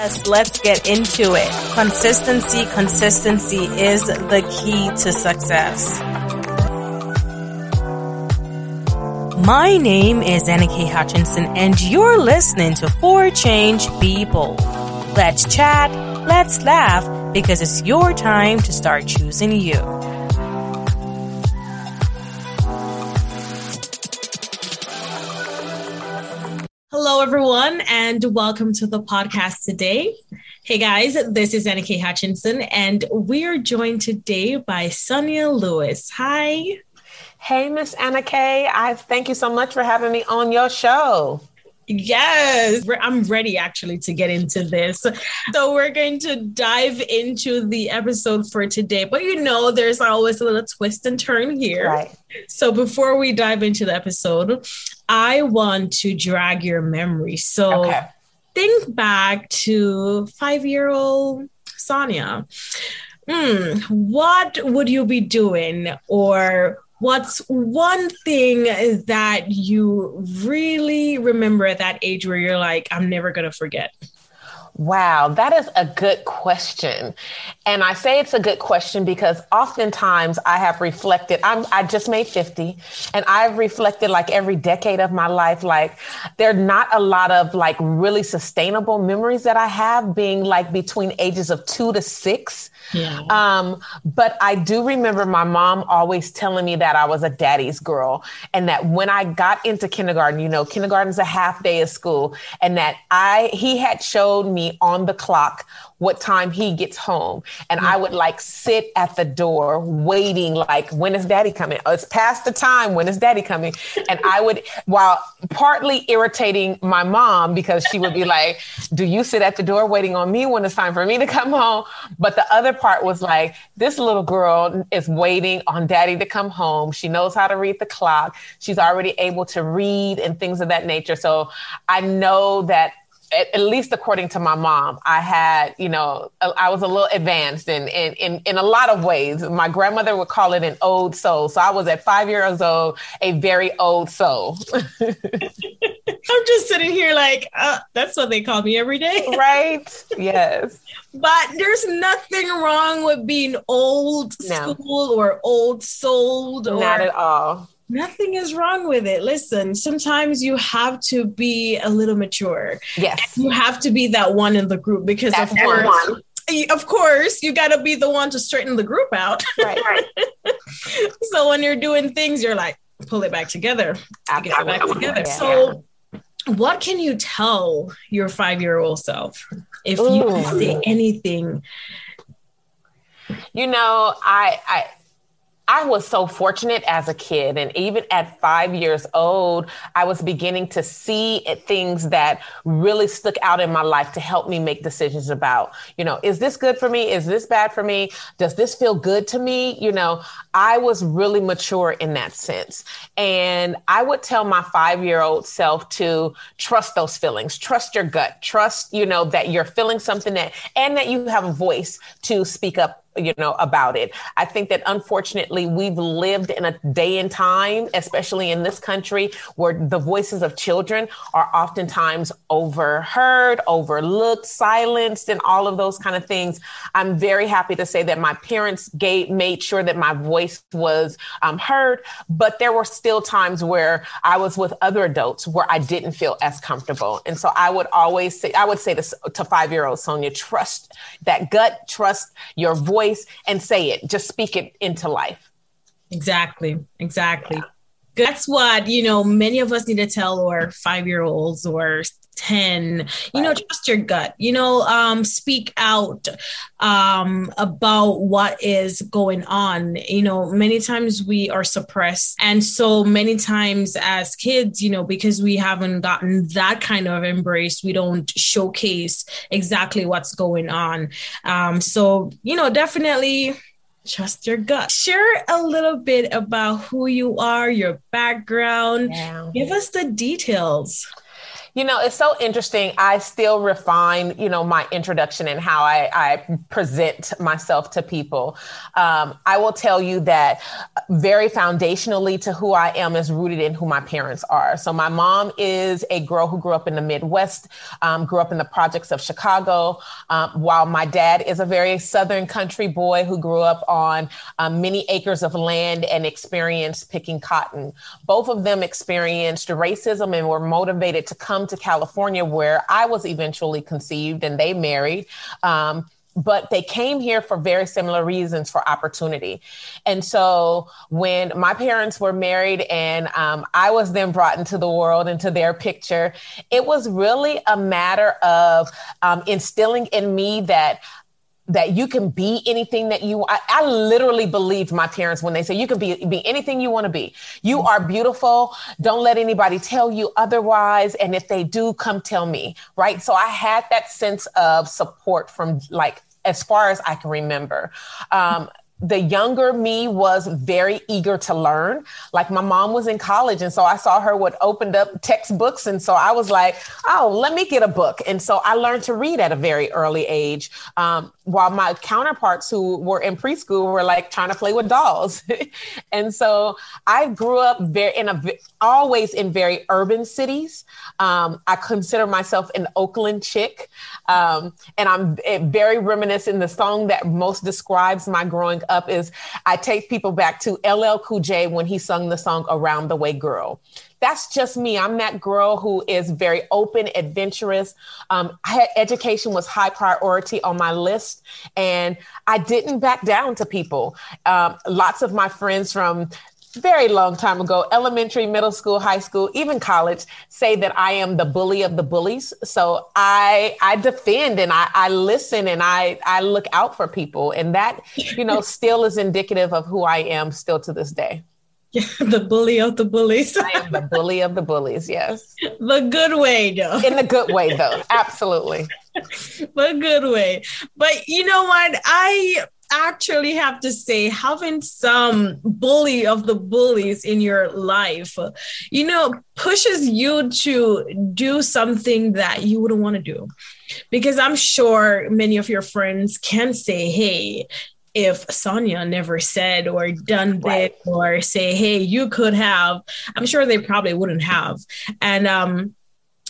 Yes, let's get into it. Consistency, consistency is the key to success. My name is Annika Hutchinson and you're listening to For Change People. Let's chat, let's laugh, because it's your time to start choosing you. Hello, everyone, and welcome to the podcast today. Hey guys, this is Anna K. Hutchinson, and we are joined today by Sonia Lewis. Hi. Hey, Miss Anna K. I thank you so much for having me on your show. Yes, I'm ready actually to get into this. So, we're going to dive into the episode for today. But you know, there's always a little twist and turn here. Right. So, before we dive into the episode, I want to drag your memory. So, okay. think back to five year old Sonia. Hmm, what would you be doing or what's one thing that you really remember at that age where you're like, I'm never going to forget? Wow, that is a good question. And I say it's a good question because oftentimes I have reflected, I'm, I just made 50 and I've reflected like every decade of my life, like there are not a lot of like really sustainable memories that I have being like between ages of two to six. Yeah. Um, but I do remember my mom always telling me that I was a daddy's girl and that when I got into kindergarten, you know, kindergarten's a half day of school and that I, he had showed me on the clock what time he gets home. And I mm. would like sit at the door waiting, like, when is daddy coming? Oh, it's past the time. When is daddy coming? And I would, while partly irritating my mom because she would be like, Do you sit at the door waiting on me when it's time for me to come home? But the other part was like, This little girl is waiting on daddy to come home. She knows how to read the clock. She's already able to read and things of that nature. So I know that at, at, least according to my mom, I had, you know, I was a little advanced in, in, in, in, a lot of ways. My grandmother would call it an old soul. So I was at five years old, a very old soul. I'm just sitting here like, uh, that's what they call me every day. right. Yes. But there's nothing wrong with being old no. school or old souled. Or- Not at all Nothing is wrong with it. Listen, sometimes you have to be a little mature. Yes. You have to be that one in the group because That's of course, of course, you got to be the one to straighten the group out. Right. right. so when you're doing things, you're like, pull it back together. Get it back together. Yeah. So what can you tell your five-year-old self if Ooh. you say anything? You know, I I I was so fortunate as a kid. And even at five years old, I was beginning to see things that really stuck out in my life to help me make decisions about, you know, is this good for me? Is this bad for me? Does this feel good to me? You know, I was really mature in that sense. And I would tell my five year old self to trust those feelings, trust your gut, trust, you know, that you're feeling something that, and that you have a voice to speak up you know, about it. I think that unfortunately we've lived in a day and time, especially in this country, where the voices of children are oftentimes overheard, overlooked, silenced, and all of those kind of things. I'm very happy to say that my parents gave, made sure that my voice was um, heard, but there were still times where I was with other adults where I didn't feel as comfortable. And so I would always say, I would say to, to five year old Sonia, trust that gut, trust your voice and say it. Just speak it into life. Exactly. Exactly. Yeah. That's what, you know, many of us need to tell our five year olds or 10 you know trust your gut you know um speak out um about what is going on you know many times we are suppressed and so many times as kids you know because we haven't gotten that kind of embrace we don't showcase exactly what's going on um so you know definitely trust your gut. Share a little bit about who you are, your background. Yeah. Give us the details. You know, it's so interesting. I still refine, you know, my introduction and how I, I present myself to people. Um, I will tell you that very foundationally to who I am is rooted in who my parents are. So my mom is a girl who grew up in the Midwest, um, grew up in the projects of Chicago, um, while my dad is a very Southern country boy who grew up on um, many acres of land and experienced picking cotton. Both of them experienced racism and were motivated to come to California, where I was eventually conceived and they married. Um, but they came here for very similar reasons for opportunity. And so when my parents were married and um, I was then brought into the world, into their picture, it was really a matter of um, instilling in me that that you can be anything that you I, I, literally believed my parents when they say you can be be anything you want to be you are beautiful don't let anybody tell you otherwise and if they do come tell me right so i had that sense of support from like as far as i can remember um, the younger me was very eager to learn. Like my mom was in college, and so I saw her would opened up textbooks, and so I was like, "Oh, let me get a book." And so I learned to read at a very early age. Um, while my counterparts who were in preschool were like trying to play with dolls, and so I grew up very in a always in very urban cities. Um, I consider myself an Oakland chick, um, and I'm eh, very reminiscent. The song that most describes my growing up is I take people back to LL Cool J when he sung the song Around the Way Girl. That's just me. I'm that girl who is very open, adventurous. Um, had, education was high priority on my list, and I didn't back down to people. Um, lots of my friends from very long time ago, elementary, middle school, high school, even college, say that I am the bully of the bullies. So I I defend and I, I listen and I I look out for people. And that, you know, still is indicative of who I am still to this day. Yeah, the bully of the bullies. I am the bully of the bullies, yes. The good way, though. In the good way, though. Absolutely. the good way. But you know what? I actually have to say having some bully of the bullies in your life you know pushes you to do something that you wouldn't want to do because i'm sure many of your friends can say hey if Sonia never said or done right. this or say, hey, you could have, I'm sure they probably wouldn't have. And um,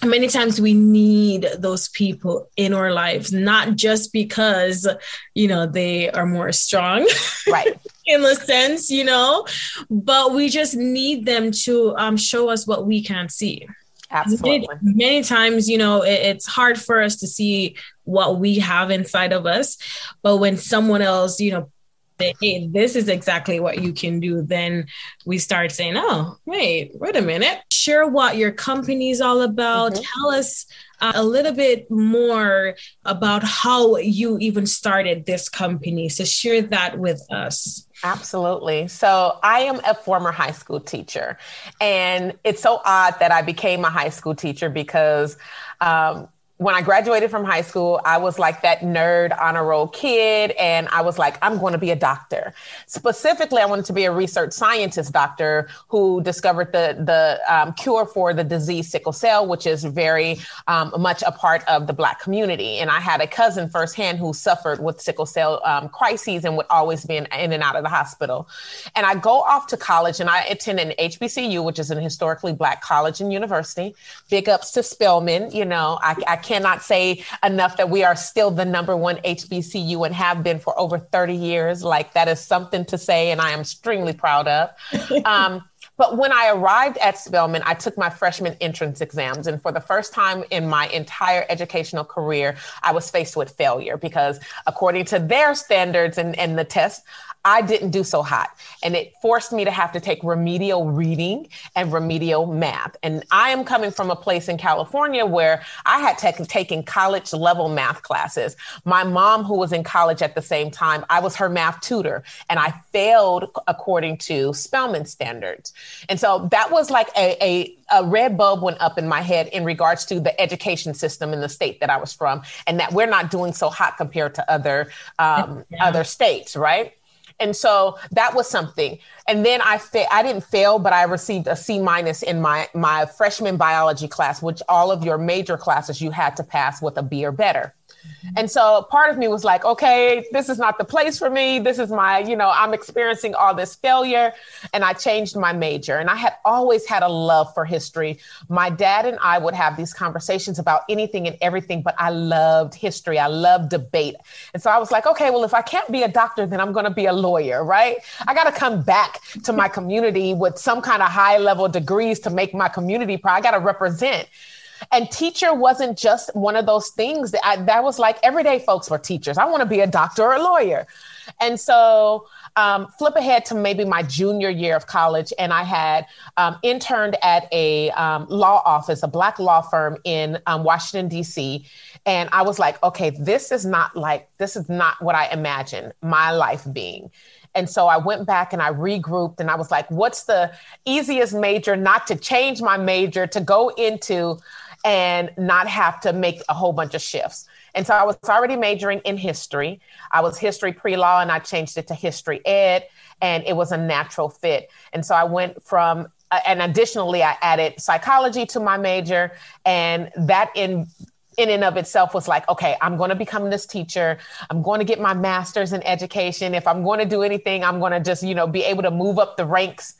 many times we need those people in our lives not just because you know they are more strong right in the sense you know but we just need them to um, show us what we can't see absolutely many, many times you know it, it's hard for us to see what we have inside of us but when someone else you know hey, this is exactly what you can do, then we start saying, oh, wait, wait a minute. Share what your company is all about. Mm-hmm. Tell us uh, a little bit more about how you even started this company. So share that with us. Absolutely. So I am a former high school teacher. And it's so odd that I became a high school teacher because um, when I graduated from high school, I was like that nerd honor roll kid. And I was like, I'm going to be a doctor. Specifically, I wanted to be a research scientist doctor who discovered the, the um, cure for the disease sickle cell, which is very um, much a part of the Black community. And I had a cousin firsthand who suffered with sickle cell um, crises and would always be in, in and out of the hospital. And I go off to college and I attend an HBCU, which is an historically Black college and university. Big ups to Spelman. You know, I, I cannot say enough that we are still the number one HBCU and have been for over 30 years. Like that is something to say, and I am extremely proud of. Um, but when I arrived at Spelman, I took my freshman entrance exams. And for the first time in my entire educational career, I was faced with failure because, according to their standards and, and the test, I didn't do so hot. And it forced me to have to take remedial reading and remedial math. And I am coming from a place in California where I had taken taken college level math classes. My mom, who was in college at the same time, I was her math tutor, and I failed according to Spelman standards. And so that was like a, a a red bulb went up in my head in regards to the education system in the state that I was from, and that we're not doing so hot compared to other um, yeah. other states, right? And so that was something. And then I fa- I didn't fail, but I received a C minus in my my freshman biology class, which all of your major classes you had to pass with a B or better. And so part of me was like, okay, this is not the place for me. This is my, you know, I'm experiencing all this failure. And I changed my major. And I had always had a love for history. My dad and I would have these conversations about anything and everything, but I loved history. I loved debate. And so I was like, okay, well, if I can't be a doctor, then I'm going to be a lawyer, right? I got to come back to my community with some kind of high level degrees to make my community proud. I got to represent. And teacher wasn't just one of those things that I, that was like everyday folks were teachers. I want to be a doctor or a lawyer. And so um, flip ahead to maybe my junior year of college, and I had um, interned at a um, law office, a black law firm in um, Washington, D.C. And I was like, okay, this is not like, this is not what I imagined my life being. And so I went back and I regrouped and I was like, what's the easiest major not to change my major to go into and not have to make a whole bunch of shifts. And so I was already majoring in history. I was history pre law and I changed it to history ed, and it was a natural fit. And so I went from, uh, and additionally, I added psychology to my major, and that in in and of itself was like, okay, I'm going to become this teacher. I'm going to get my master's in education. If I'm going to do anything, I'm going to just, you know, be able to move up the ranks.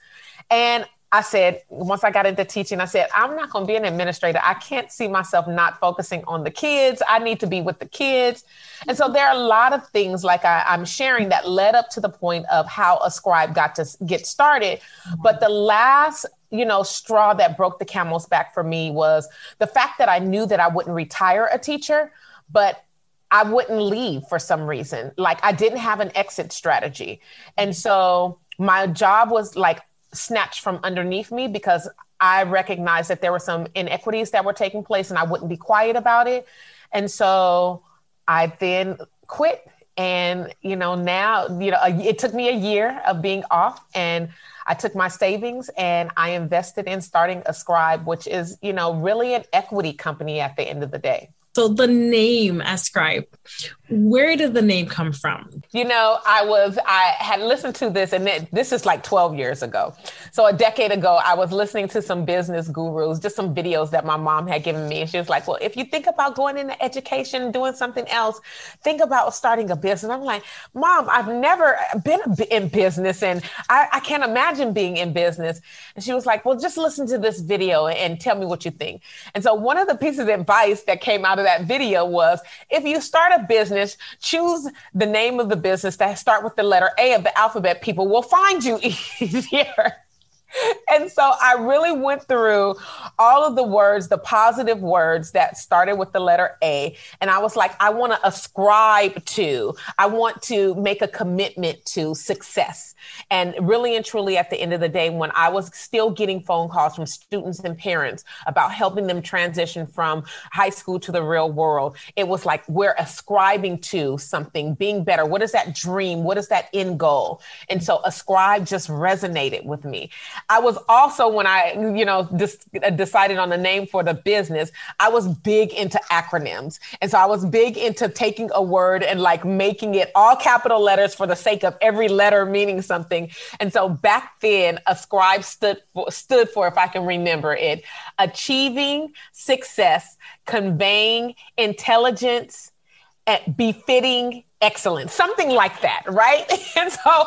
And I said, once I got into teaching, I said, I'm not going to be an administrator. I can't see myself not focusing on the kids. I need to be with the kids. And so there are a lot of things like I, am sharing that led up to the point of how Ascribe got to get started. But the last, you know, straw that broke the camel's back for me was the fact that I knew that I wouldn't retire a teacher, but I wouldn't leave for some reason. Like I didn't have an exit strategy. And so my job was like snatched from underneath me because I recognized that there were some inequities that were taking place and I wouldn't be quiet about it. And so I then quit. And, you know, now, you know, it took me a year of being off and I took my savings and I invested in starting Ascribe, which is, you know, really an equity company at the end of the day. So the name Ascribe, where did the name come from? You know, I was I had listened to this, and it, this is like 12 years ago. So a decade ago, I was listening to some business gurus, just some videos that my mom had given me, and she was like, "Well, if you think about going into education, doing something else, think about starting a business." I'm like, "Mom, I've never been in business, and I, I can't imagine being in business." And she was like, "Well, just listen to this video and tell me what you think." And so one of the pieces of advice that came out of that video was if you start a business, choose the name of the business that start with the letter A of the alphabet. People will find you easier and so I really went through all of the words, the positive words that started with the letter A. And I was like, I want to ascribe to, I want to make a commitment to success. And really and truly, at the end of the day, when I was still getting phone calls from students and parents about helping them transition from high school to the real world, it was like we're ascribing to something, being better. What is that dream? What is that end goal? And so ascribe just resonated with me. I was also when I, you know, dis- uh, decided on the name for the business, I was big into acronyms. And so I was big into taking a word and like making it all capital letters for the sake of every letter meaning something. And so back then, Ascribe stood for, stood for, if I can remember it, achieving success, conveying intelligence, eh, befitting excellence, something like that, right? And so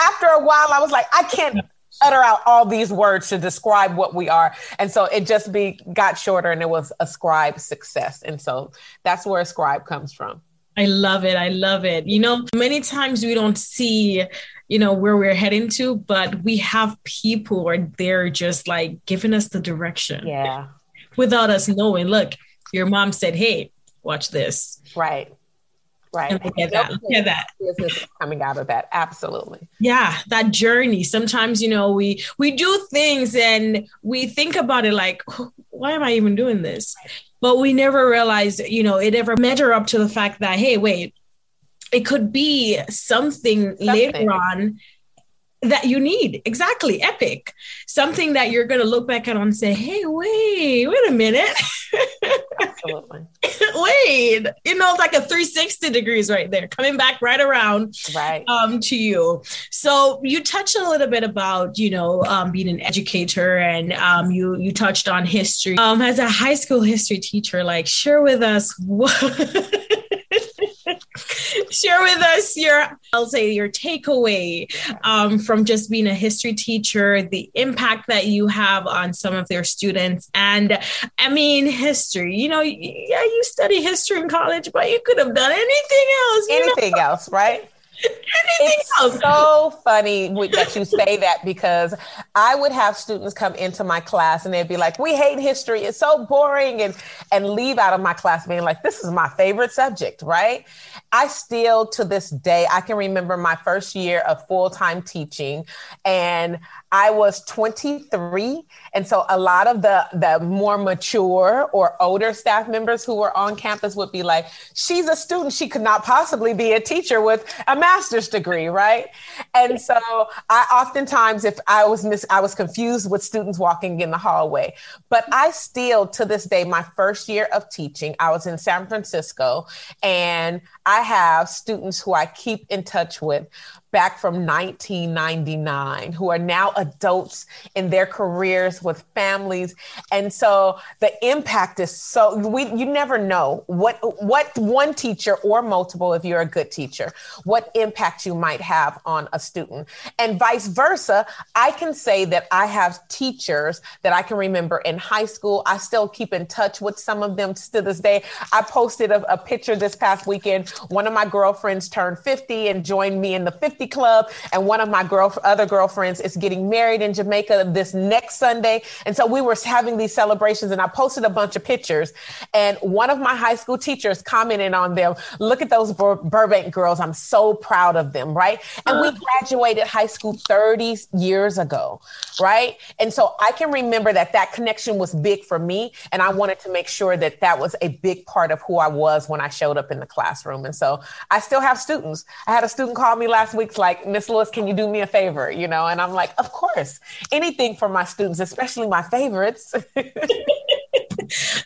after a while, I was like, I can't utter out all these words to describe what we are. And so it just be got shorter and it was ascribe success. And so that's where ascribe comes from. I love it. I love it. You know, many times we don't see, you know, where we're heading to, but we have people who are there just like giving us the direction. Yeah. Without us knowing, look, your mom said, Hey, watch this. Right. Right. Look at that. At that. Business coming out of that. Absolutely. Yeah, that journey. Sometimes, you know, we we do things and we think about it like, why am I even doing this? But we never realize, you know, it ever measure up to the fact that, hey, wait, it could be something, something. later on that you need. Exactly. Epic. Something that you're going to look back at and say, hey, wait, wait a minute. Absolutely. wait, you know, it's like a 360 degrees right there, coming back right around right. Um, to you. So you touched a little bit about, you know, um, being an educator and um, you, you touched on history. Um, as a high school history teacher, like share with us what share with us your i'll say your takeaway um, from just being a history teacher the impact that you have on some of their students and i mean history you know yeah you study history in college but you could have done anything else anything know? else right it's else. so funny that you say that because I would have students come into my class and they'd be like, "We hate history; it's so boring," and and leave out of my class being like, "This is my favorite subject." Right? I still, to this day, I can remember my first year of full time teaching, and I was 23. And so a lot of the, the more mature or older staff members who were on campus would be like, she's a student. She could not possibly be a teacher with a master's degree, right? And so I oftentimes, if I was mis- I was confused with students walking in the hallway. But I still, to this day, my first year of teaching, I was in San Francisco and I have students who I keep in touch with back from 1999 who are now adults in their careers with families. And so the impact is so we you never know what what one teacher or multiple if you're a good teacher what impact you might have on a student. And vice versa i can say that i have teachers that i can remember in high school. I still keep in touch with some of them to this day. I posted a, a picture this past weekend. One of my girlfriends turned 50 and joined me in the 50 club. And one of my girl, other girlfriends is getting married in Jamaica this next Sunday. And so we were having these celebrations and I posted a bunch of pictures. And one of my high school teachers commented on them. Look at those Bur- Burbank girls. I'm so proud of them. Right. And we uh-huh. graduated high school 30 years ago. Right. And so I can remember that that connection was big for me. And I wanted to make sure that that was a big part of who I was when I showed up in the classroom. And so I still have students. I had a student call me last week like, Miss Lewis, can you do me a favor? You know, and I'm like, of course, anything for my students, especially my favorites.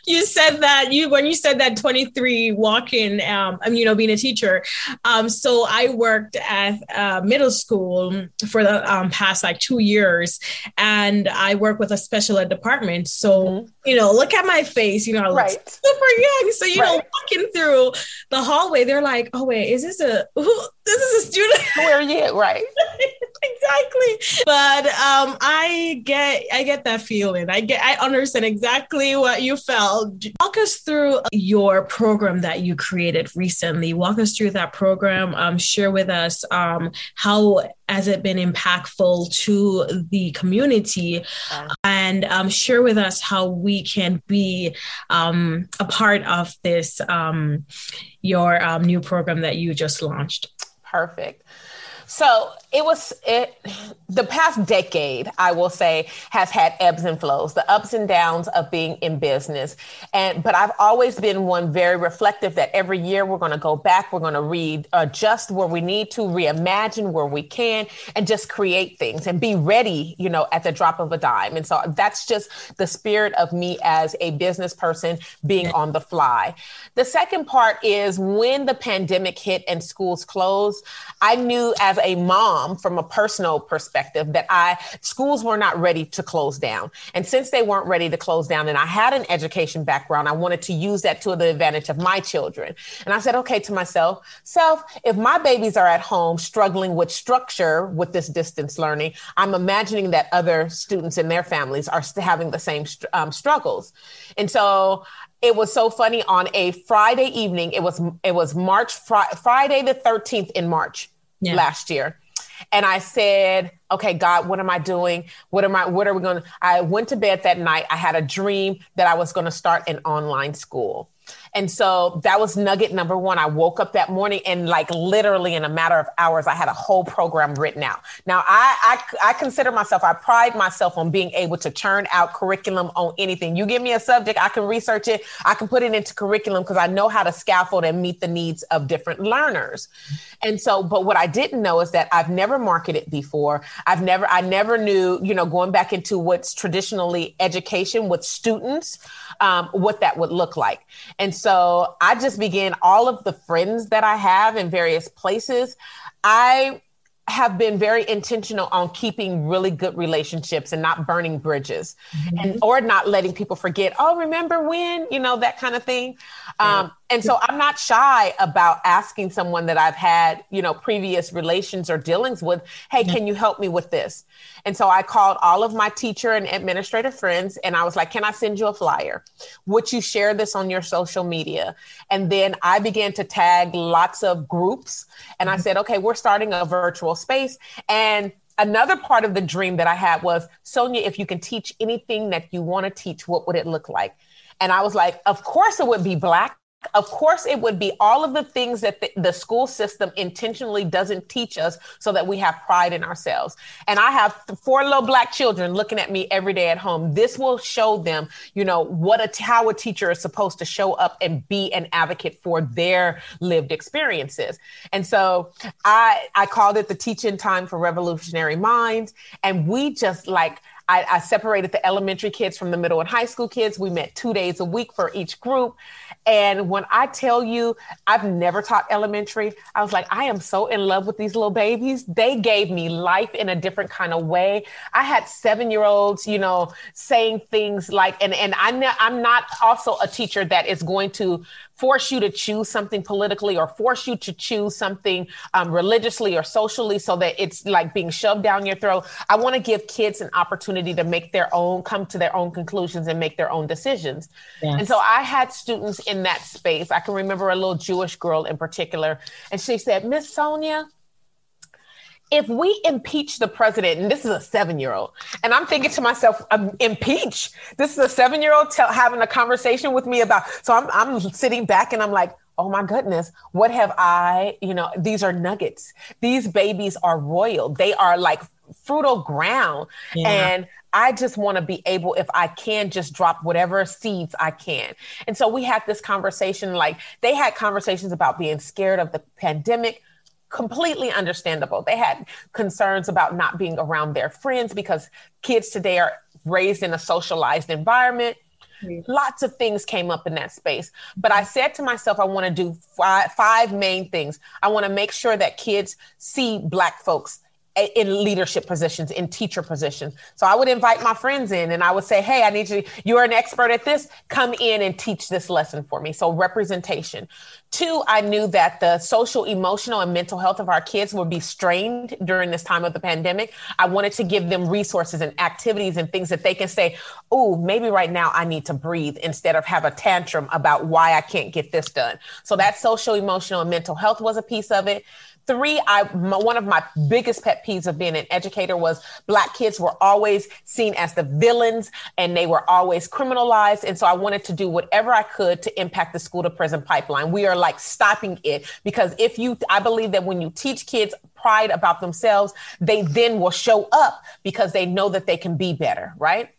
you said that you when you said that 23 walk-in um you know being a teacher um so i worked at uh, middle school for the um, past like two years and i work with a special ed department so mm-hmm. you know look at my face you know I look right. super young so you right. know walking through the hallway they're like oh wait is this a who this is a student where are you right exactly but um i get i get that feeling i get i understand exactly what you felt. Walk us through your program that you created recently. Walk us through that program. Um, share with us um, how has it been impactful to the community, yeah. and um, share with us how we can be um, a part of this um, your um, new program that you just launched. Perfect. So it was it the past decade i will say has had ebbs and flows the ups and downs of being in business. And but i've always been one very reflective that every year we're going to go back we're going to read adjust where we need to reimagine where we can and just create things and be ready you know at the drop of a dime. And so that's just the spirit of me as a business person being on the fly. The second part is when the pandemic hit and schools closed i knew as a mom mom from a personal perspective that I schools were not ready to close down. And since they weren't ready to close down and I had an education background, I wanted to use that to the advantage of my children. And I said, okay, to myself, self, if my babies are at home struggling with structure with this distance learning, I'm imagining that other students and their families are having the same um, struggles. And so it was so funny on a Friday evening. It was it was March fr- Friday the 13th in March yeah. last year. And I said, okay, God, what am I doing? What am I, what are we going to, I went to bed that night. I had a dream that I was going to start an online school. And so that was nugget number one. I woke up that morning and like literally in a matter of hours, I had a whole program written out. Now I, I, I consider myself, I pride myself on being able to churn out curriculum on anything. You give me a subject, I can research it. I can put it into curriculum because I know how to scaffold and meet the needs of different learners. And so, but what I didn't know is that I've never marketed before. I've never, I never knew, you know, going back into what's traditionally education with students, um, what that would look like. And so I just began all of the friends that I have in various places. I have been very intentional on keeping really good relationships and not burning bridges mm-hmm. and or not letting people forget oh remember when you know that kind of thing um, and so i'm not shy about asking someone that i've had you know previous relations or dealings with hey can you help me with this and so i called all of my teacher and administrator friends and i was like can i send you a flyer would you share this on your social media and then i began to tag lots of groups and i mm-hmm. said okay we're starting a virtual space. And another part of the dream that I had was Sonia, if you can teach anything that you want to teach, what would it look like? And I was like, of course it would be Black of course, it would be all of the things that the, the, school system intentionally doesn't teach us so that we have pride in ourselves. And I have four little black children looking at me every day at home. This will show them, you know, what a, how a teacher is supposed to show up and be an advocate for their lived experiences. And so I, I called it the teaching time for revolutionary minds. And we just like, I, I, separated the elementary kids from the middle and high school kids. We met two days a week for each group. And when I tell you, I've never taught elementary, I was like, I am so in love with these little babies. They gave me life in a different kind of way. I had seven year olds, you know, saying things like, and, and I'm, I'm not also a teacher that is going to force you to choose something politically or force you to choose something um, religiously or socially so that it's like being shoved down your throat. I want to give kids an opportunity to make their own, come to their own conclusions and make their own decisions. Yes. And so I had students in that space. I can remember a little Jewish girl in particular, and she said, Miss Sonia, if we impeach the president, and this is a seven year old, and I'm thinking to myself, um, impeach? This is a seven year old having a conversation with me about. So I'm, I'm sitting back and I'm like, oh my goodness, what have I, you know, these are nuggets. These babies are royal. They are like fruitful ground. Yeah. And I just want to be able, if I can, just drop whatever seeds I can. And so we had this conversation, like they had conversations about being scared of the pandemic completely understandable. They had concerns about not being around their friends because kids today are raised in a socialized environment. Mm-hmm. Lots of things came up in that space. But I said to myself, I want to do five, five main things. I want to make sure that kids see Black folks in leadership positions, in teacher positions. So I would invite my friends in and I would say, Hey, I need you, you're an expert at this. Come in and teach this lesson for me. So representation. Two, I knew that the social, emotional, and mental health of our kids would be strained during this time of the pandemic. I wanted to give them resources and activities and things that they can say, Oh, maybe right now I need to breathe instead of have a tantrum about why I can't get this done. So that social, emotional, and mental health was a piece of it. Three, I my, one of my biggest pet peeves of being an educator was black kids were always seen as the villains and they were always criminalized. And so I wanted to do whatever I could to impact the school to prison pipeline. We are like stopping it because if you, I believe that when you teach kids pride about themselves, they then will show up because they know that they can be better, right?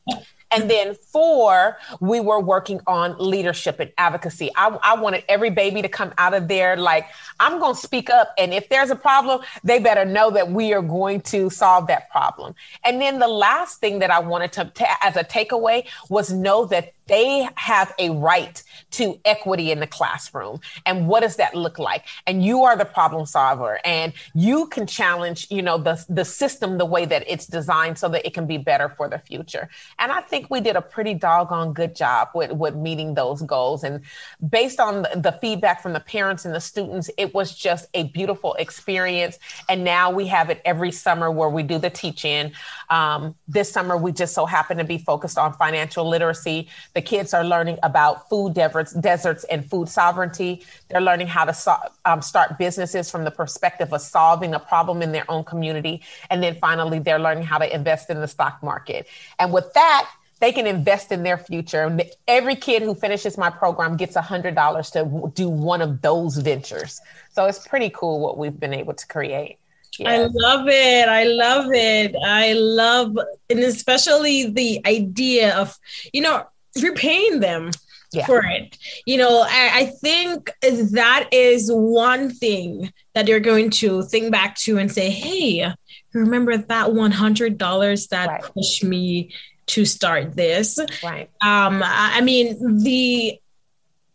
And then four, we were working on leadership and advocacy. I, I wanted every baby to come out of there like, I'm going to speak up. And if there's a problem, they better know that we are going to solve that problem. And then the last thing that I wanted to, to as a takeaway was know that they have a right to equity in the classroom. And what does that look like? And you are the problem solver and you can challenge, you know, the, the system the way that it's designed so that it can be better for the future. And I think we did a pretty doggone good job with, with meeting those goals. And based on the, feedback from the parents and the students, it was just a beautiful experience. And now we have it every summer where we do the teach in. Um, this summer, we just so happen to be focused on financial literacy the kids are learning about food deserts, deserts and food sovereignty. They're learning how to so, um, start businesses from the perspective of solving a problem in their own community. And then finally, they're learning how to invest in the stock market. And with that, they can invest in their future. Every kid who finishes my program gets $100 to do one of those ventures. So it's pretty cool what we've been able to create. I love it. I love it. I love, and especially the idea of, you know, repaying them yeah. for it. You know, I, I, think that is one thing that you're going to think back to and say, hey, remember that $100 that right. pushed me to start this? Right. Um, I mean, the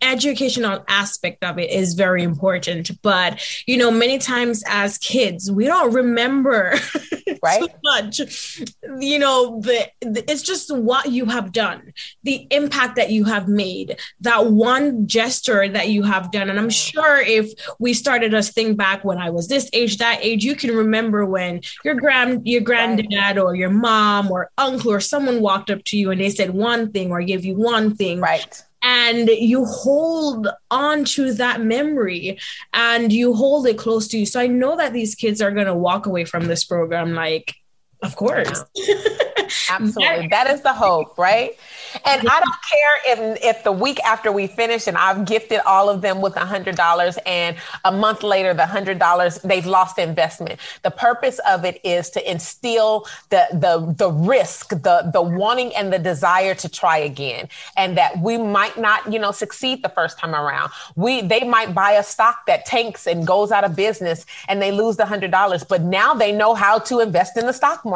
educational aspect of it is very important but you know many times as kids we don't remember right. too much you know the, the, it's just what you have done the impact that you have made that one gesture that you have done. And i'm mm-hmm. sure if we started us think back when i was this age that age you can remember when your grand your granddad right. or your mom or uncle or someone walked up to you and they said one thing or gave you one thing. Right and you hold on to that memory and you hold it close to you. So I know that these kids are going to walk away from this program like, of course. Absolutely. that is the hope, right? And I don't care if if the week after we finish and I've gifted all of them with a hundred dollars and a month later the hundred dollars they've lost the investment. The purpose of it is to instill the the the risk, the the wanting and the desire to try again. And that we might not, you know, succeed the first time around. We they might buy a stock that tanks and goes out of business and they lose the hundred dollars, but now they know how to invest in the stock market.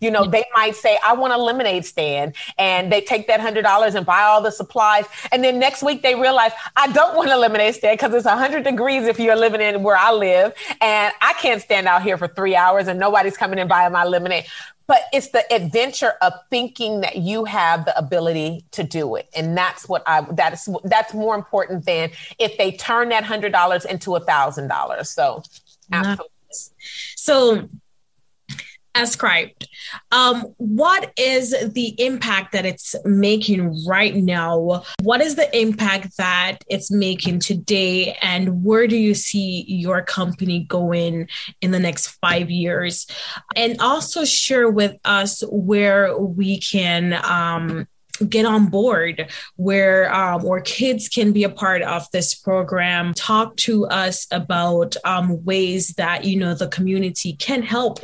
You know, they might say, I want a lemonade stand, and they take that hundred dollars and buy all the supplies. And then next week they realize I don't want a lemonade stand because it's hundred degrees if you're living in where I live, and I can't stand out here for three hours and nobody's coming and buying my lemonade. But it's the adventure of thinking that you have the ability to do it. And that's what i that's that's more important than if they turn that hundred dollars into a thousand dollars. So absolutely. so ascribed um, what is the impact that it's making right now? What is the impact that it's making today? And where do you see your company going in the next five years? And also share with us where we can um, get on board where um, where kids can be a part of this program. Talk to us about um, ways that you know the community can help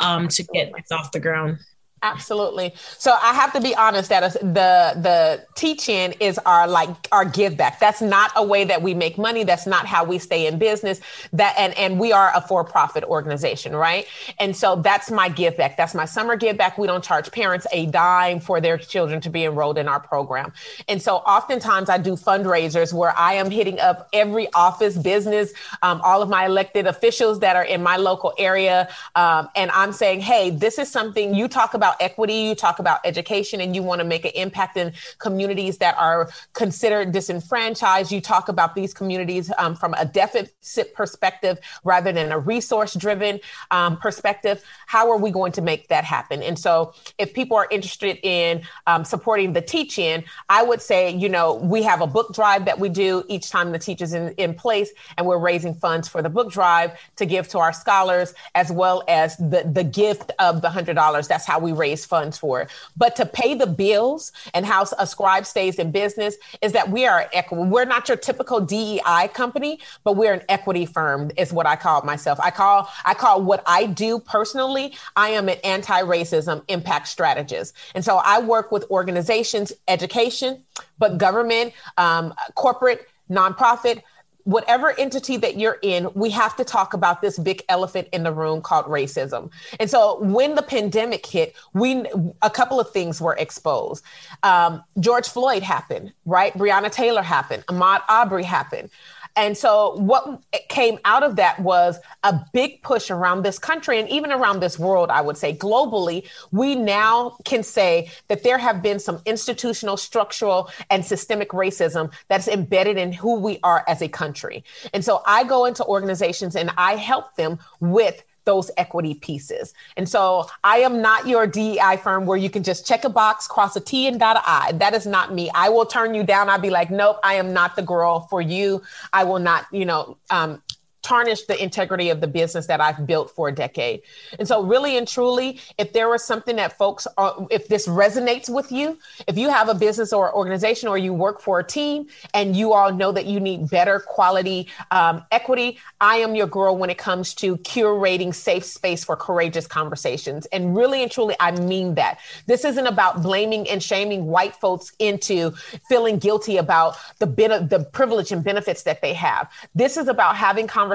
um, to get this off the ground Absolutely. So I have to be honest that the the teaching is our like our give back. That's not a way that we make money. That's not how we stay in business. That and and we are a for profit organization, right? And so that's my give back. That's my summer give back. We don't charge parents a dime for their children to be enrolled in our program. And so oftentimes I do fundraisers where I am hitting up every office, business, um, all of my elected officials that are in my local area, um, and I'm saying, hey, this is something you talk about about equity, you talk about education, and you want to make an impact in communities that are considered disenfranchised. You talk about these communities um, from a deficit perspective rather than a resource driven um, perspective. How are we going to make that happen? And so, if people are interested in um, supporting the teaching, I would say, you know, we have a book drive that we do each time the teacher's in, in place, and we're raising funds for the book drive to give to our scholars, as well as the, the gift of the $100. That's how we raise funds for. But to pay the bills and how Ascribe stays in business is that we are equity. We're not your typical DEI company, but we're an equity firm, is what I call myself. I call I call what I do personally. I am an anti-racism impact strategist, and so I work with organizations, education, but government, um, corporate, nonprofit whatever entity that you're in, we have to talk about this big elephant in the room called racism. And so when the pandemic hit, we a couple of things were exposed. Um, George Floyd happened, right? Breonna Taylor happened. Ahmaud Arbery happened. And so what came out of that was a big push around this country and even around this world, I would say globally, we now can say that there have been some institutional, structural, and systemic racism that's embedded in who we are as a country. And so I go into organizations and I help them with those equity pieces. And so I am not your DEI firm where you can just check a box, cross a T and dot a I. That is not me. I will turn you down. I'll be like, nope, I am not the girl for you. I will not, you know, um, tarnish the integrity of the business that I've built for a decade. And so, really and truly, if there was something that folks, are, if this resonates with you, if you have a business or organization or you work for a team and you all know that you need better quality um, equity, I am your girl when it comes to curating safe space for courageous conversations. And really and truly, I mean that. This isn't about blaming and shaming white folks into feeling guilty about the, the privilege and benefits that they have. This is about having conversations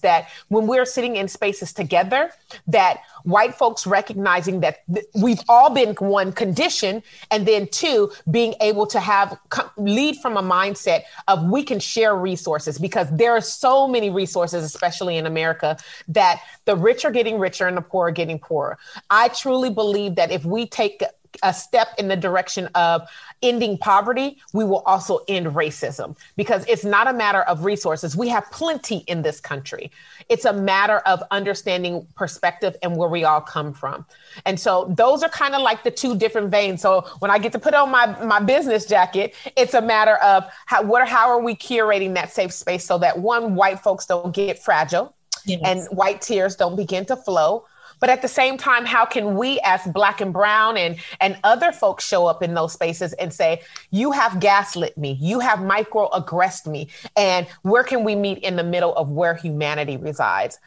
that when we're sitting in spaces together, that white folks recognizing that th- we've all been one condition, and then two, being able to have co- lead from a mindset of we can share resources because there are so many resources, especially in America, that the rich are getting richer and the poor are getting poorer. I truly believe that if we take a step in the direction of ending poverty, we will also end racism because it's not a matter of resources. We have plenty in this country. It's a matter of understanding perspective and where we all come from. And so those are kind of like the two different veins. So when I get to put on my, my business jacket, it's a matter of how, what, how are we curating that safe space so that one, white folks don't get fragile yes. and white tears don't begin to flow but at the same time, how can we as black and brown and, and other folks show up in those spaces and say, you have gaslit me, you have microaggressed me, and where can we meet in the middle of where humanity resides?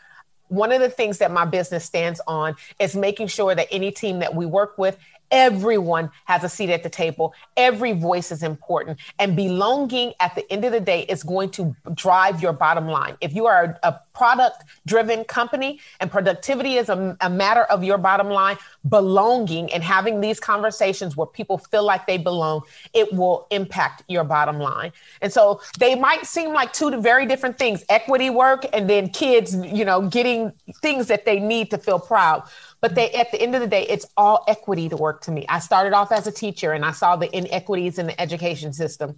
One of the things that my business stands on is making sure that any team that we work with Everyone has a seat at the table. Every voice is important. And belonging at the end of the day is going to drive your bottom line. If you are a, product driven company and productivity is a, a matter of your bottom line, belonging and having these conversations where people feel like they belong, it will impact your bottom line. And so they might seem like two very different things equity work and then kids, you know, getting things that they need to feel proud but they at the end of the day it's all equity to work to me. I started off as a teacher and i saw the inequities in the education system.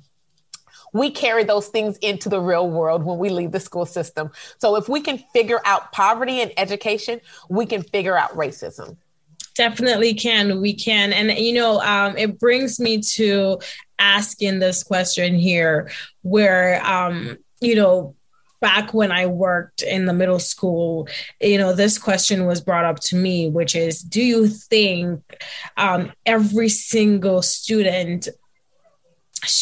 We carry those things into the real world when we leave the school system. So if we can figure out poverty and education we can figure out racism. Definitely can we can. And you know um, it brings me to asking this question here where um, you know back when I worked in the middle school, you know, this question was brought up to me, which is do you think um, every single student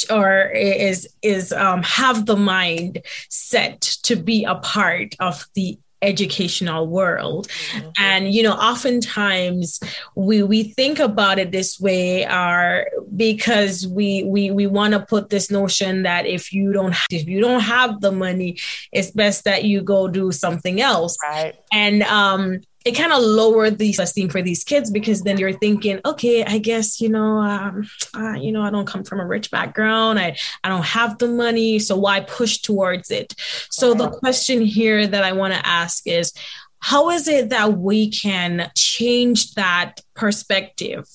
or is is um, have the mind set to be a part of the educational world. Mm-hmm. and you know oftentimes we we think about it this way are because we we we want to put this notion that if you don't if you don't have the money it's best that you go do something else. Right. And um it kind of lowered the esteem for these kids because then you're thinking, okay, I guess you know, um, uh, you know, I don't come from a rich background. I I don't have the money, so why push towards it? So the question here that I want to ask is, how is it that we can change that perspective?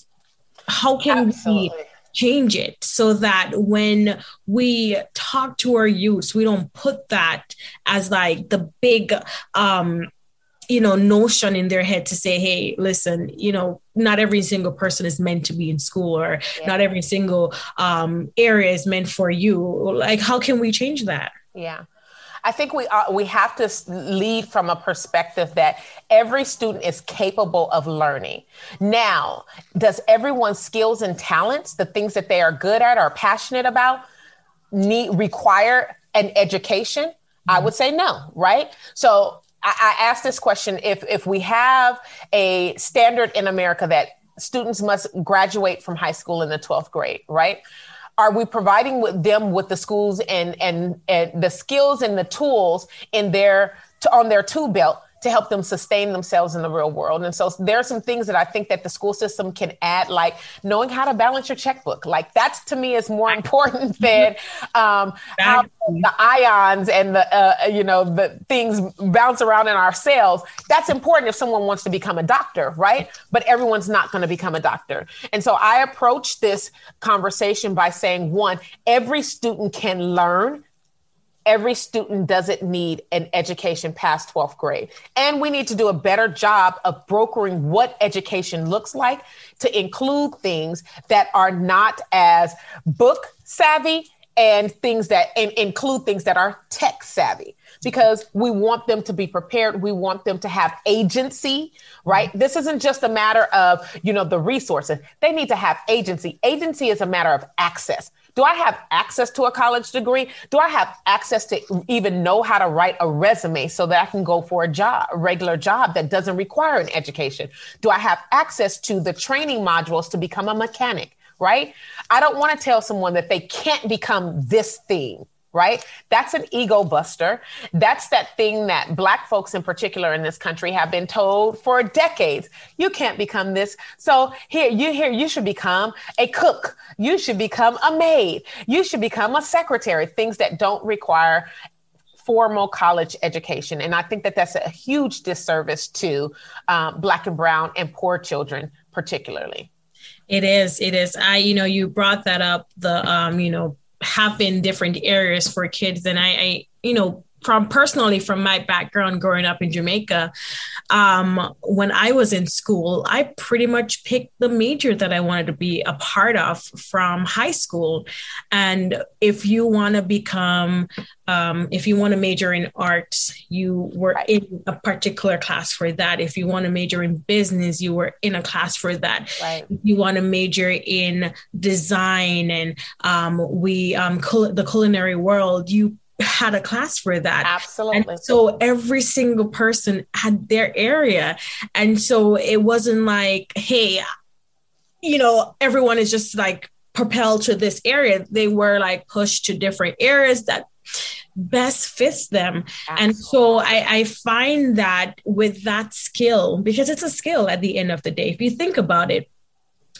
How can Absolutely. we? change it so that when we talk to our youth we don't put that as like the big um you know notion in their head to say hey listen you know not every single person is meant to be in school or yeah. not every single um, area is meant for you like how can we change that yeah I think we are, we have to lead from a perspective that every student is capable of learning. Now, does everyone's skills and talents, the things that they are good at or passionate about, need require an education? Mm-hmm. I would say no, right? So I, I asked this question if if we have a standard in America that students must graduate from high school in the 12th grade, right? Are we providing with them with the schools and, and and the skills and the tools in their on their tool belt to help them sustain themselves in the real world. And so there are some things that I think that the school system can add, like knowing how to balance your checkbook. Like that's to me is more important than um, how the ions and the uh, you know the things bounce around in our cells. That's important if someone wants to become a doctor, right? But everyone's not going to become a doctor. And so I approach this conversation by saying, one, every student can learn every student doesn't need an education past 12th grade. And we need to do a better job of brokering what education looks like to include things that are not as book savvy and things that and include things that are tech savvy. because we want them to be prepared. We want them to have agency, right? This isn't just a matter of, you know, the resources. They need to have agency. Agency is a matter of access. Do I have access to a college degree? Do I have access to even know how to write a resume so that I can go for a job, a regular job that doesn't require an education? Do I have access to the training modules to become a mechanic? Right? I don't want to tell someone that they can't become this thing right? That's an ego buster. That's that thing that Black folks in particular in this country have been told for decades. You can't become this. So here, you here, you should become a cook. You should become a maid. You should become a secretary, things that don't require formal college education. And I think that that's a huge disservice to um, Black and Brown and poor children, particularly. It is. It is. I, you know, you brought that up, the, um, you know, happen different areas for kids. And I, I you know from personally from my background growing up in Jamaica, um, when I was in school, I pretty much picked the major that I wanted to be a part of from high school. And if you want to become, um, if you want to major in arts, you were in a particular class for that. If you want to major in business, you were in a class for that. Right. If you want to major in design and um, we um, the culinary world, you had a class for that. Absolutely. And so every single person had their area. And so it wasn't like, hey, you know, everyone is just like propelled to this area. They were like pushed to different areas that best fits them. Absolutely. And so I, I find that with that skill, because it's a skill at the end of the day, if you think about it,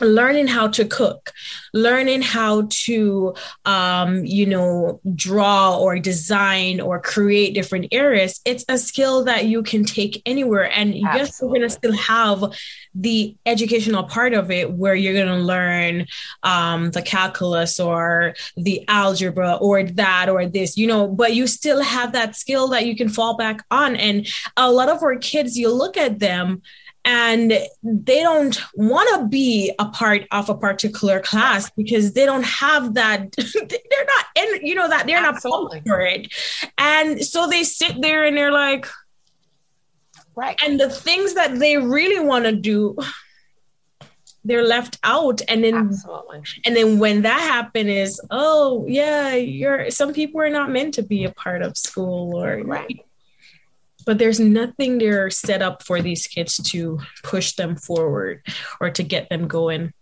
learning how to cook learning how to um, you know draw or design or create different areas it's a skill that you can take anywhere and Absolutely. yes we're going to still have the educational part of it where you're going to learn um, the calculus or the algebra or that or this you know but you still have that skill that you can fall back on and a lot of our kids you look at them and they don't want to be a part of a particular class because they don't have that they're not in you know that they're Absolutely. not for it and so they sit there and they're like right and the things that they really want to do they're left out and then Absolutely. and then when that happen is oh yeah you're some people are not meant to be a part of school or right but there's nothing there set up for these kids to push them forward or to get them going.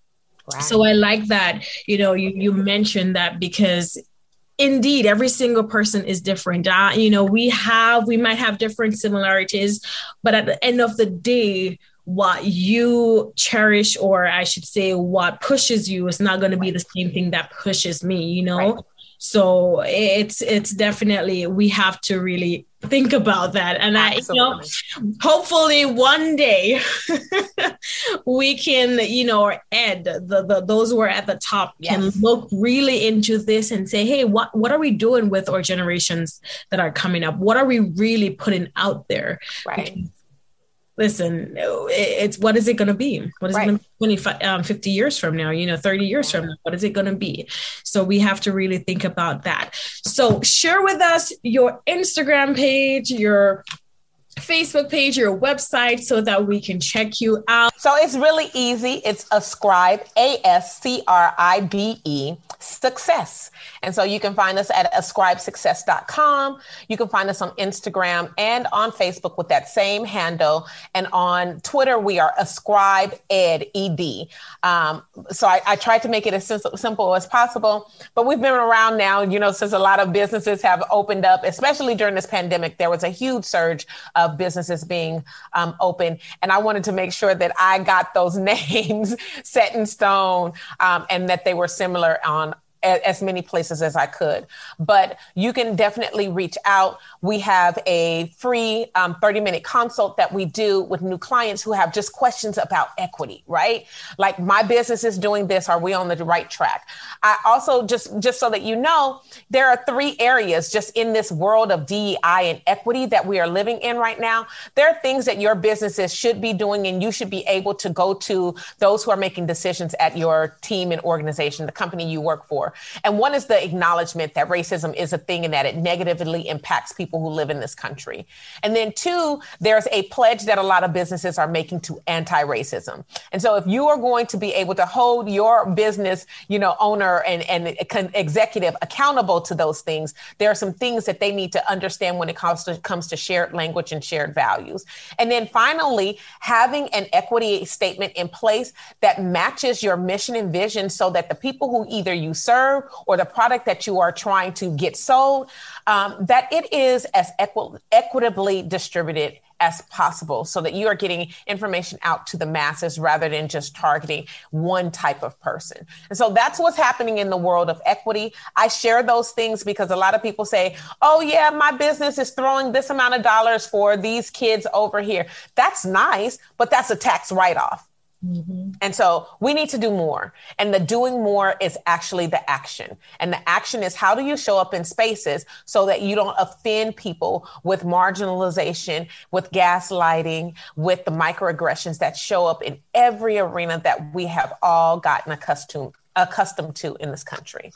Right. So I like that, you know, you, you mentioned that because indeed every single person is different uh, you know we have we might have different similarities but at the end of the day what you cherish or i should say what pushes you is not going to be the same thing that pushes me you know right. so it's it's definitely we have to really think about that and Absolutely. i you know hopefully one day we can you know ed the, the those who are at the top yes. can look really into this and say hey what what are we doing with our generations that are coming up what are we really putting out there right because listen, it's what is it going to be? What is right. it going to be 25, um, 50 years from now, you know, 30 years from now? What is it going to be? So we have to really think about that. So share with us your Instagram page, your Facebook page, your website, so that we can check you out. So it's really easy. It's ascribe, A S C R I B E, success. And so you can find us at ascribesuccess.com. You can find us on Instagram and on Facebook with that same handle. And on Twitter, we are ascribe ed, ed. Um, so I, I tried to make it as simple as possible. But we've been around now, you know, since a lot of businesses have opened up, especially during this pandemic, there was a huge surge of businesses being um, open. And I wanted to make sure that I got those names set in stone um, and that they were similar on as many places as I could. But you can definitely reach out. We have a free um, 30 minute consult that we do with new clients who have just questions about equity, right? Like my business is doing this. Are we on the right track? I also just, just so that you know, there are three areas just in this world of DEI and equity that we are living in right now. There are things that your businesses should be doing and you should be able to go to those who are making decisions at your team and organization, the company you work for And one is the acknowledgement that racism is a thing and that it negatively impacts people who live in this country. And then two, there's a pledge that a lot of businesses are making to anti-racism. And so if you are going to be able to hold your business, you know, owner and, and executive accountable to those things, there are some things that they need to understand when it comes to comes to shared language and shared values. And then finally, having an equity statement in place that matches your mission and vision so that the people who either you serve or the product that you are trying to get sold, um, that it is as equi- equitably distributed as possible so that you are getting information out to the masses rather than just targeting one type of person. And so that's what's happening in the world of equity. I share those things because a lot of people say, oh, yeah, my business is throwing this amount of dollars for these kids over here. That's nice, but that's a tax write off. Mm-hmm. And so we need to do more. And the doing more is actually the action. And the action is how do you show up in spaces so that you don't offend people with marginalization, with gaslighting, with the microaggressions that show up in every arena that we have all gotten accustomed accustomed to in this country.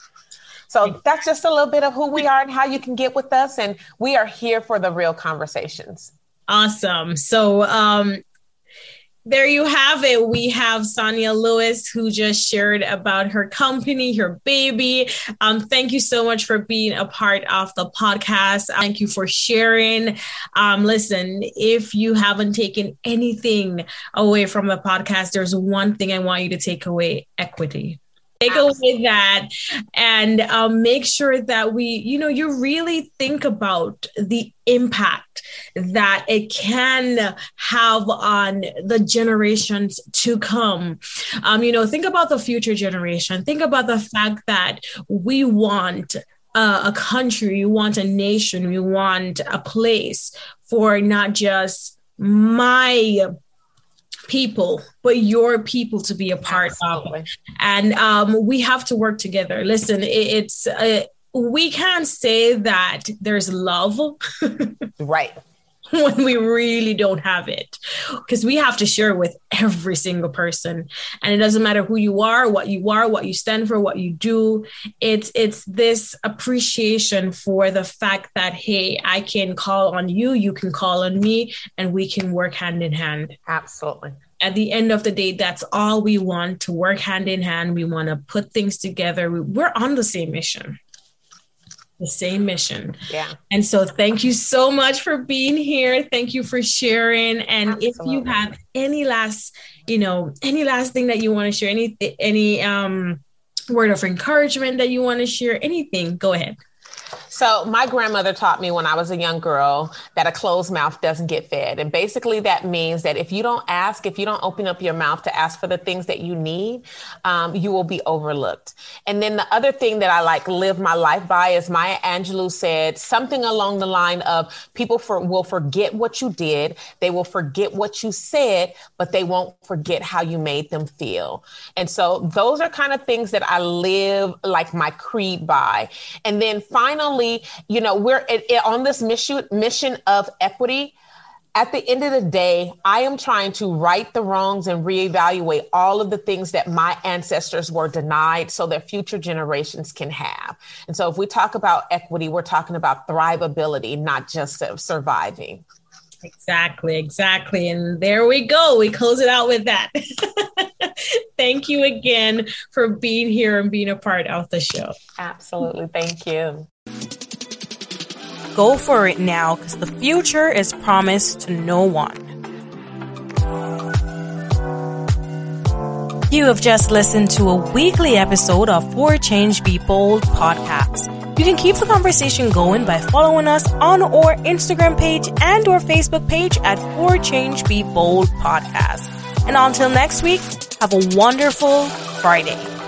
So that's just a little bit of who we are and how you can get with us. And we are here for the real conversations. Awesome. So um, there you have it. We have Sonia Lewis who just shared about her company, her baby. Um, thank you so much for being a part of the podcast. Thank you for sharing. Um, listen, if you haven't taken anything away from the podcast, there's one thing I want you to take away equity take away that and um, make sure that we you know you really think about the impact that it can have on the generations to come. Um, you know think about the future generation. Think about the fact that we want uh, a country we want a nation we want a place for not just my people, but your people to be a part Absolutely. of. And um, we have to work together. Listen, it, it's uh, we can't say that there's love, right? when we really don't have it. Because we have to share with every single person. And it doesn't matter who you are what you are what you stand for what you do. It's it's this appreciation for the fact that hey i can call on you you can call on me and we can work hand in hand. Absolutely. At the end of the day, that's all we want to work hand in hand. We want to put things together. We're on the same mission the same mission. Yeah. And so thank you so much for being here. Thank you for sharing. And Absolutely. if you have any last, you know, any last thing that you want to share, any any um word of encouragement that you want to share, anything, go ahead. So, my grandmother taught me when I was a young girl that a closed mouth doesn't get fed. And basically, that means that if you don't ask, if you don't open up your mouth to ask for the things that you need, um, you will be overlooked. And then the other thing that I like live my life by is Maya Angelou said something along the line of people for, will forget what you did, they will forget what you said, but they won't forget how you made them feel. And so, those are kind of things that I live like my creed by. And then finally, you know, we're it, it, on this mission mission of equity. At the end of the day, I am trying to right the wrongs and reevaluate all of the things that my ancestors were denied so that future generations can have. And so, if we talk about equity, we're talking about thrivability, not just surviving. Exactly, exactly. And there we go. We close it out with that. Thank you again for being here and being a part of the show. Absolutely. Thank you. Go for it now because the future is promised to no one. You have just listened to a weekly episode of For Change Be Bold podcast. You can keep the conversation going by following us on our Instagram page and our Facebook page at For Change Be Bold podcast. And until next week, have a wonderful Friday.